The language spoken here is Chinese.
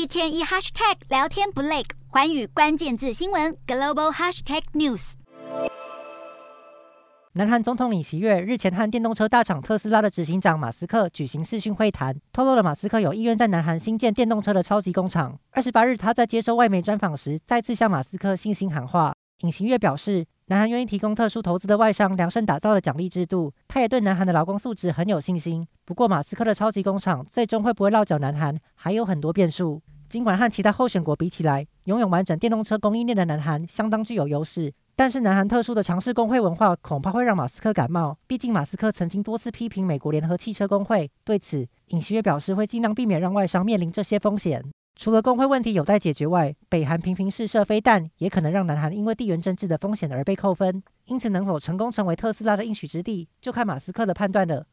一天一 hashtag 聊天不累，环宇关键字新闻 global hashtag news。南韩总统尹锡悦日前和电动车大厂特斯拉的执行长马斯克举行视讯会谈，透露了马斯克有意愿在南韩新建电动车的超级工厂。二十八日，他在接受外媒专访时，再次向马斯克信心喊话。尹锡悦表示，南韩愿意提供特殊投资的外商量身打造的奖励制度，他也对南韩的劳工素质很有信心。不过，马斯克的超级工厂最终会不会落脚南韩，还有很多变数。尽管和其他候选国比起来，拥有完整电动车供应链的南韩相当具有优势，但是南韩特殊的强势工会文化恐怕会让马斯克感冒。毕竟，马斯克曾经多次批评美国联合汽车工会。对此，尹锡悦表示会尽量避免让外商面临这些风险。除了工会问题有待解决外，北韩频频试射飞弹，也可能让南韩因为地缘政治的风险而被扣分。因此，能否成功成为特斯拉的应许之地，就看马斯克的判断了。